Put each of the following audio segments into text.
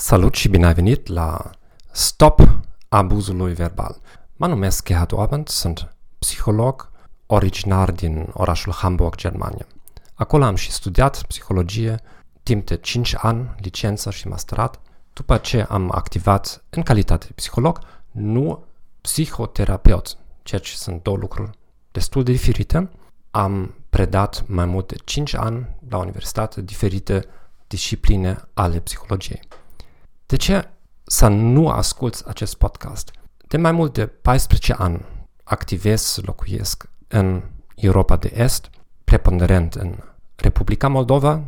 Salut și bine ai venit la Stop abuzului verbal. Mă numesc Gerhard Orband, sunt psiholog originar din orașul Hamburg, Germania. Acolo am și studiat psihologie timp de 5 ani, licență și masterat, după ce am activat în calitate de psiholog, nu psihoterapeut, ceea ce sunt două lucruri destul de diferite. Am predat mai mult de 5 ani la universitate diferite discipline ale psihologiei. De ce să nu asculți acest podcast? De mai mult de 14 ani activez, locuiesc în Europa de Est, preponderent în Republica Moldova,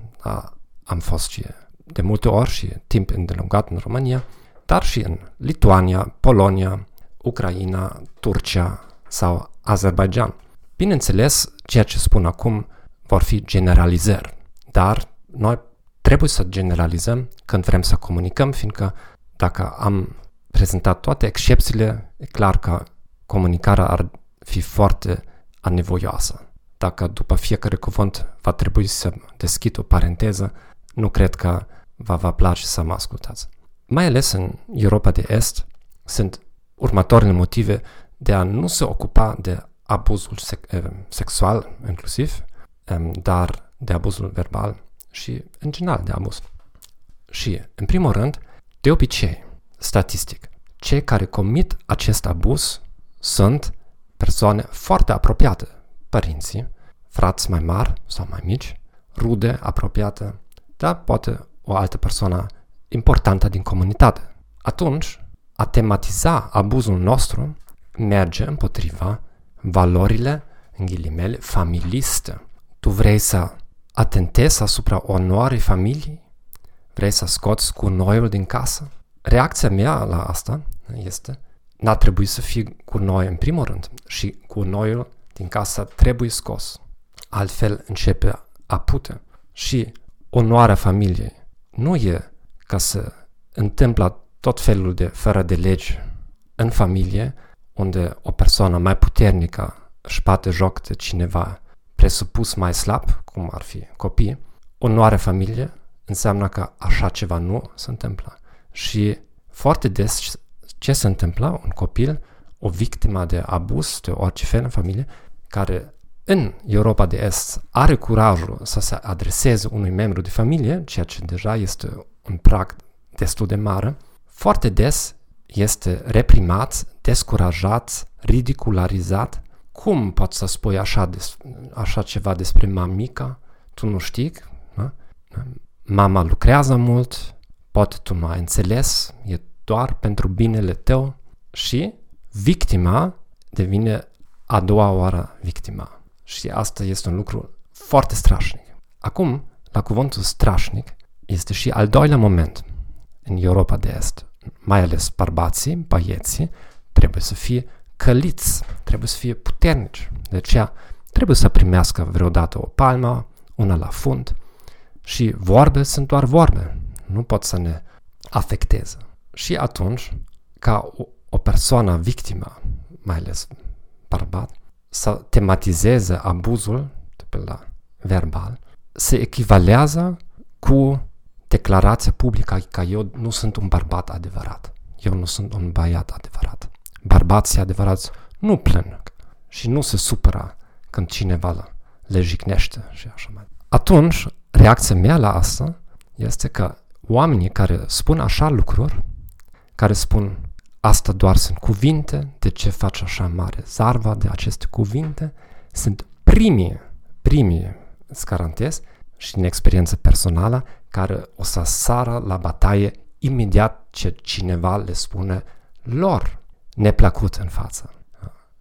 am fost și de multe ori și timp îndelungat în România, dar și în Lituania, Polonia, Ucraina, Turcia sau Azerbaijan. Bineînțeles, ceea ce spun acum vor fi generalizări, dar noi trebuie să generalizăm când vrem să comunicăm, fiindcă dacă am prezentat toate excepțiile, e clar că comunicarea ar fi foarte anevoioasă. Dacă după fiecare cuvânt va trebui să deschid o paranteză, nu cred că vă va place să mă ascultați. Mai ales în Europa de Est sunt următoarele motive de a nu se ocupa de abuzul sec- eh, sexual inclusiv, dar de abuzul verbal și în general de abuz. Și, în primul rând, de obicei, statistic, cei care comit acest abuz sunt persoane foarte apropiate, părinții, frați mai mari sau mai mici, rude apropiate, dar poate o altă persoană importantă din comunitate. Atunci, a tematiza abuzul nostru merge împotriva valorile, în ghilimele, familiste. Tu vrei să atentezi asupra onoarei familiei? Vrei să scoți cu noiul din casă? Reacția mea la asta este n-ar trebui să fie cu noi în primul rând și cu noiul din casă trebuie scos. Altfel începe a pute. Și onoarea familiei nu e ca să întâmplă tot felul de fără de legi în familie, unde o persoană mai puternică își bate joc de cineva presupus mai slab, cum ar fi copii, onoare familie înseamnă că așa ceva nu se întâmplă. Și foarte des ce se întâmplă? Un copil, o victimă de abuz de orice fel în familie, care în Europa de Est are curajul să se adreseze unui membru de familie, ceea ce deja este un prag destul de mare, foarte des este reprimat, descurajat, ridicularizat. Cum poți să spui așa, des, așa ceva despre mamica? Tu nu știi? Da? Mama lucrează mult, poate tu nu ai înțeles, e doar pentru binele tău și victima devine a doua oară victima. Și asta este un lucru foarte strașnic. Acum, la cuvântul strașnic, este și al doilea moment în Europa de Est. Mai ales bărbații, băieții, trebuie să fie căliți, trebuie să fie puternici. De aceea trebuie să primească vreodată o palmă, una la fund și vorbe sunt doar vorbe. Nu pot să ne afecteze. Și atunci, ca o, o persoană victimă, mai ales bărbat, să tematizeze abuzul, de pe la verbal, se echivalează cu declarația publică că eu nu sunt un bărbat adevărat. Eu nu sunt un băiat adevărat. Bărbații adevărați nu plâng și nu se supără când cineva le jignește și așa mai. Atunci, reacția mea la asta este că oamenii care spun așa lucruri, care spun asta doar sunt cuvinte, de ce faci așa mare zarva de aceste cuvinte, sunt primii, primii, îți garantez, și în experiență personală, care o să sară la bătaie imediat ce cineva le spune lor neplăcut în față.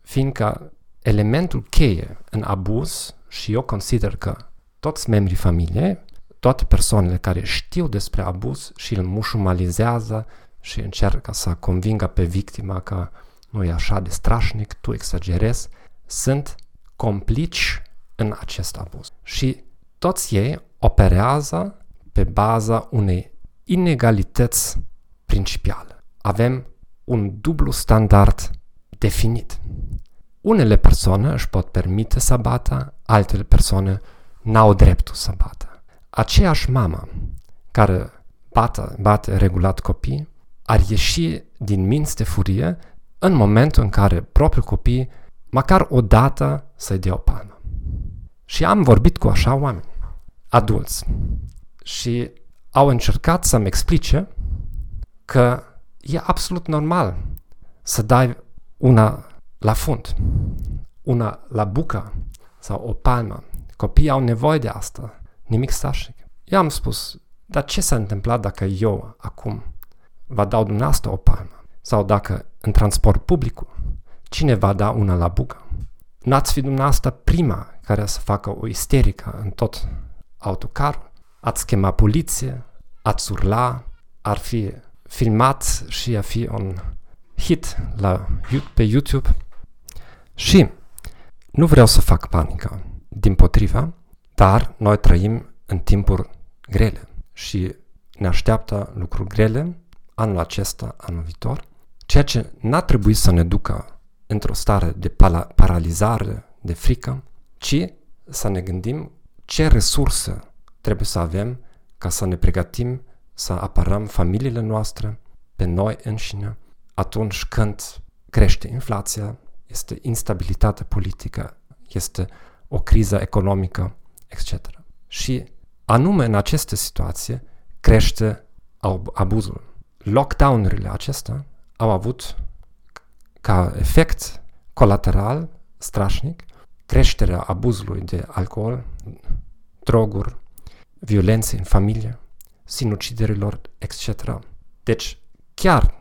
Fiindcă elementul cheie în abuz, și eu consider că toți membrii familiei, toate persoanele care știu despre abuz și îl mușumalizează și încearcă să convingă pe victima că nu e așa de strașnic, tu exagerezi, sunt complici în acest abuz. Și toți ei operează pe baza unei inegalități principiale. Avem un dublu standard definit. Unele persoane își pot permite să bată, altele persoane n-au dreptul să bată. Aceeași mamă care bată, bate regulat copii, ar ieși din minți de furie în momentul în care propriul copii, măcar o dată, să-i dea o palmă. Și am vorbit cu așa oameni, adulți, și au încercat să-mi explice că e absolut normal să dai una la fund, una la bucă sau o palmă. Copiii au nevoie de asta, nimic stașnic. Eu am spus, dar ce s-a întâmplat dacă eu acum vă dau dumneavoastră o palmă? Sau dacă în transport public cine va da una la bucă? N-ați fi dumneavoastră prima care să facă o isterică în tot autocarul? Ați chema poliție? Ați urla? Ar fi filmat și a fi un hit la, pe YouTube? Și nu vreau să fac panică, din potriva, dar noi trăim în timpuri grele și ne așteaptă lucruri grele anul acesta, anul viitor, ceea ce n-a trebuit să ne ducă într-o stare de paralizare, de frică, ci să ne gândim ce resurse trebuie să avem ca să ne pregătim să apărăm familiile noastre, pe noi înșine, atunci când crește inflația, este instabilitate politică, este o criză economică, etc. Și anume în aceste situații crește abuzul. Lockdown-urile acestea au avut ca efect colateral strașnic creșterea abuzului de alcool, droguri, violențe în familie, sinuciderilor, etc. Deci, chiar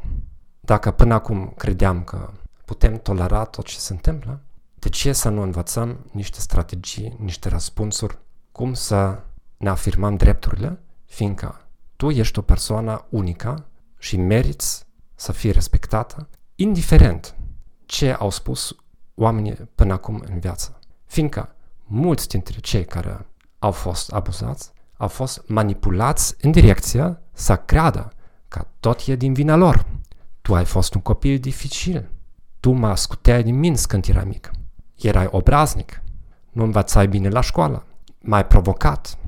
dacă până acum credeam că putem tolera tot ce se întâmplă, de ce să nu învățăm niște strategii, niște răspunsuri, cum să ne afirmăm drepturile, fiindcă tu ești o persoană unică și meriți să fii respectată, indiferent ce au spus oamenii până acum în viață. Fiindcă mulți dintre cei care au fost abuzați au fost manipulați în direcția să creadă că tot e din vina lor. Tu ai fost un copil dificil. Tu mă ascultai din minți când era mic. Erai obraznic. Nu învățai bine la școală. M-ai provocat.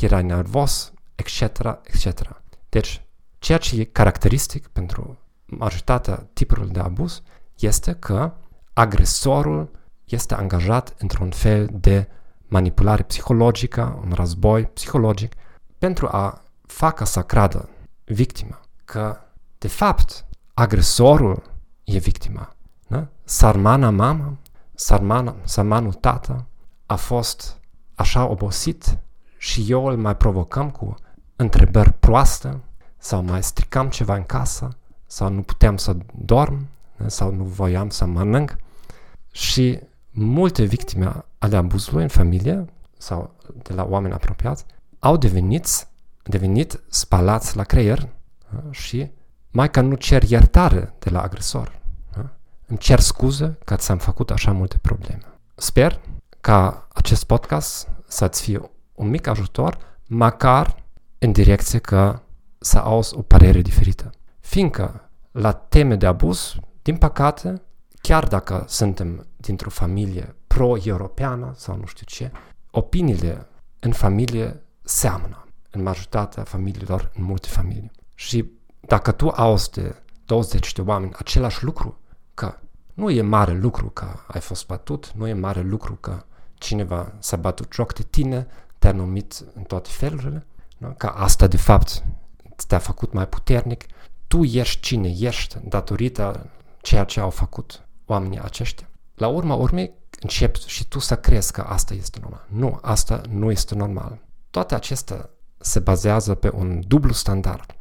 Erai nervos, etc., etc. Deci, ceea ce e caracteristic pentru majoritatea tipurilor de abuz este că agresorul este angajat într-un fel de manipulare psihologică, un război psihologic, pentru a facă să creadă victima că, de fapt, agresorul e victima. Da? Sarmana mama, sarmana, sarmanul tată a fost așa obosit și eu îl mai provocăm cu întrebări proaste sau mai stricam ceva în casă sau nu puteam să dorm sau nu voiam să mănânc și multe victime ale abuzului în familie sau de la oameni apropiați au devenit, devenit spalați la creier și mai că nu cer iertare de la agresor. Îmi cer scuze că ți-am făcut așa multe probleme. Sper ca acest podcast să-ți fie un mic ajutor, măcar în direcție că să auzi o părere diferită. Fiindcă la teme de abuz, din păcate, chiar dacă suntem dintr-o familie pro-europeană sau nu știu ce, opiniile în familie seamănă în majoritatea familiilor, în multe familii. Și dacă tu auzi de 20 de oameni același lucru, că nu e mare lucru că ai fost bătut, nu e mare lucru că cineva s-a bătut joc de tine, te-a numit în toate felurile, nu? că asta de fapt te-a făcut mai puternic, tu ești cine ești datorită ceea ce au făcut oamenii aceștia. La urma urmei, începi și tu să crezi că asta este normal. Nu, asta nu este normal. Toate acestea se bazează pe un dublu standard.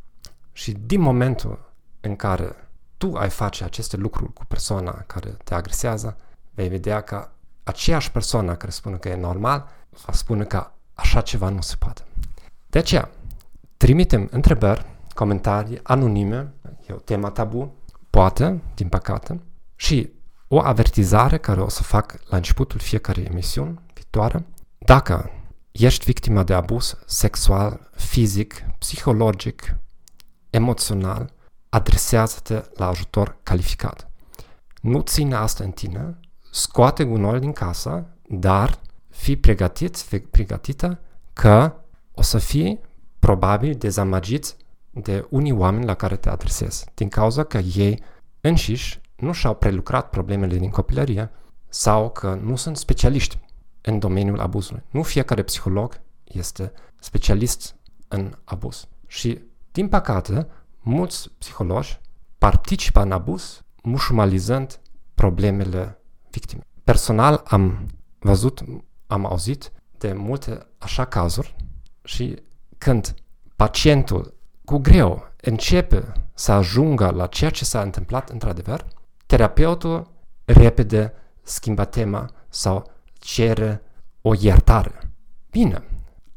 Și din momentul în care tu ai face aceste lucruri cu persoana care te agresează, vei vedea că aceeași persoană care spune că e normal, va spune că așa ceva nu se poate. De aceea, trimitem întrebări, comentarii anonime, e o temă tabu, poate, din păcate, și o avertizare care o să fac la începutul fiecare emisiuni viitoare. Dacă ești victima de abuz sexual, fizic, psihologic, emoțional, adresează-te la ajutor calificat. Nu ține asta în tine, scoate gunoiul din casă, dar fii pregătit, fii pregătită că o să fii probabil dezamăgit de unii oameni la care te adresezi, din cauza că ei înșiși nu și-au prelucrat problemele din copilărie sau că nu sunt specialiști în domeniul abuzului. Nu fiecare psiholog este specialist în abuz. Și, din păcate, mulți psihologi participă în abuz mușumalizând problemele victimei. Personal am văzut, am auzit de multe așa cazuri și când pacientul cu greu începe să ajungă la ceea ce s-a întâmplat într-adevăr, terapeutul repede schimbă tema sau cere o iertare. Bine,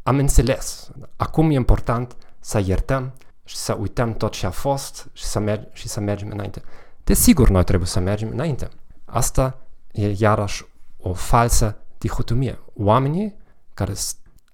am înțeles. Acum e important să iertăm și să uităm tot ce a fost și să, merg- și să mergem înainte. Desigur, noi trebuie să mergem înainte. Asta e iarăși o falsă dihotomie. Oamenii care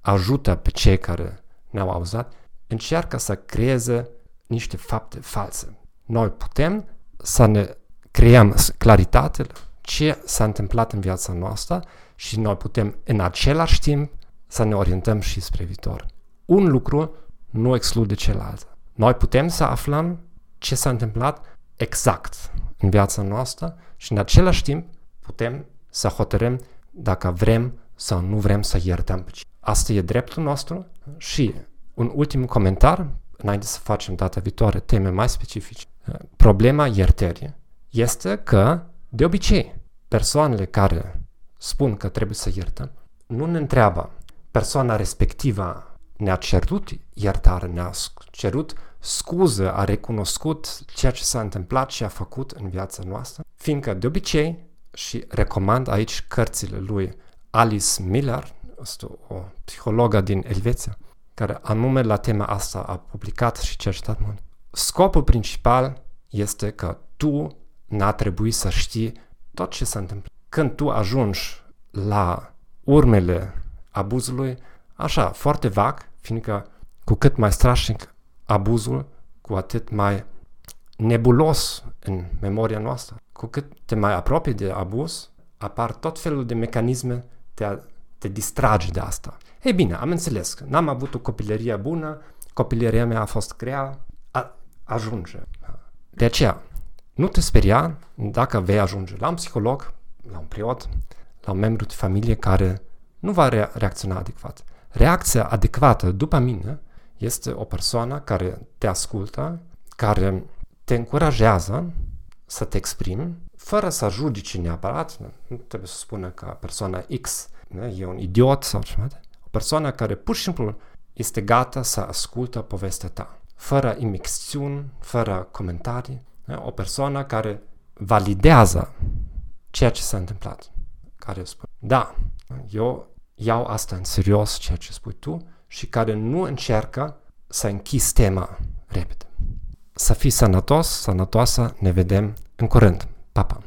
ajută pe cei care ne-au auzat încearcă să creeze niște fapte false. Noi putem să ne creăm claritate ce s-a întâmplat în viața noastră și noi putem în același timp să ne orientăm și spre viitor. Un lucru nu exclude celălalt. Noi putem să aflăm ce s-a întâmplat exact în viața noastră și în același timp putem să hotărâm dacă vrem sau nu vrem să iertăm pe Asta e dreptul nostru și un ultim comentar, înainte să facem data viitoare teme mai specifice. Problema iertării este că, de obicei, persoanele care spun că trebuie să iertăm, nu ne întreabă persoana respectivă ne-a cerut iertare, ne-a cerut scuză, a recunoscut ceea ce s-a întâmplat și a făcut în viața noastră, fiindcă de obicei, și recomand aici cărțile lui Alice Miller, este o psihologă din Elveția, care anume la tema asta a publicat și cercetat mult. Scopul principal este că tu n-a trebuit să știi tot ce se întâmplă. Când tu ajungi la urmele abuzului, așa, foarte vag, fiindcă cu cât mai strașnic abuzul, cu atât mai nebulos în memoria noastră. Cu cât te mai apropii de abuz, apar tot felul de mecanisme de a te distrage de asta. Ei bine, am înțeles că n-am avut o copilărie bună, copilăria mea a fost grea, a, ajunge. De aceea, nu te speria dacă vei ajunge la un psiholog, la un preot, la un membru de familie care nu va rea- reacționa adecvat. Reacția adecvată, după mine, este o persoană care te ascultă, care te încurajează să te exprimi, fără să judici neapărat, nu trebuie să spună că persoana X e un idiot sau ceva, o persoană care pur și simplu este gata să ascultă povestea ta, fără imixțiuni, fără comentarii, o persoană care validează ceea ce s-a întâmplat, care spune, da, eu iau asta în serios, ceea ce spui tu, și care nu încearcă să închizi tema repede. Să fii sănătos, sănătoasă, ne vedem în curând. Pa, pa!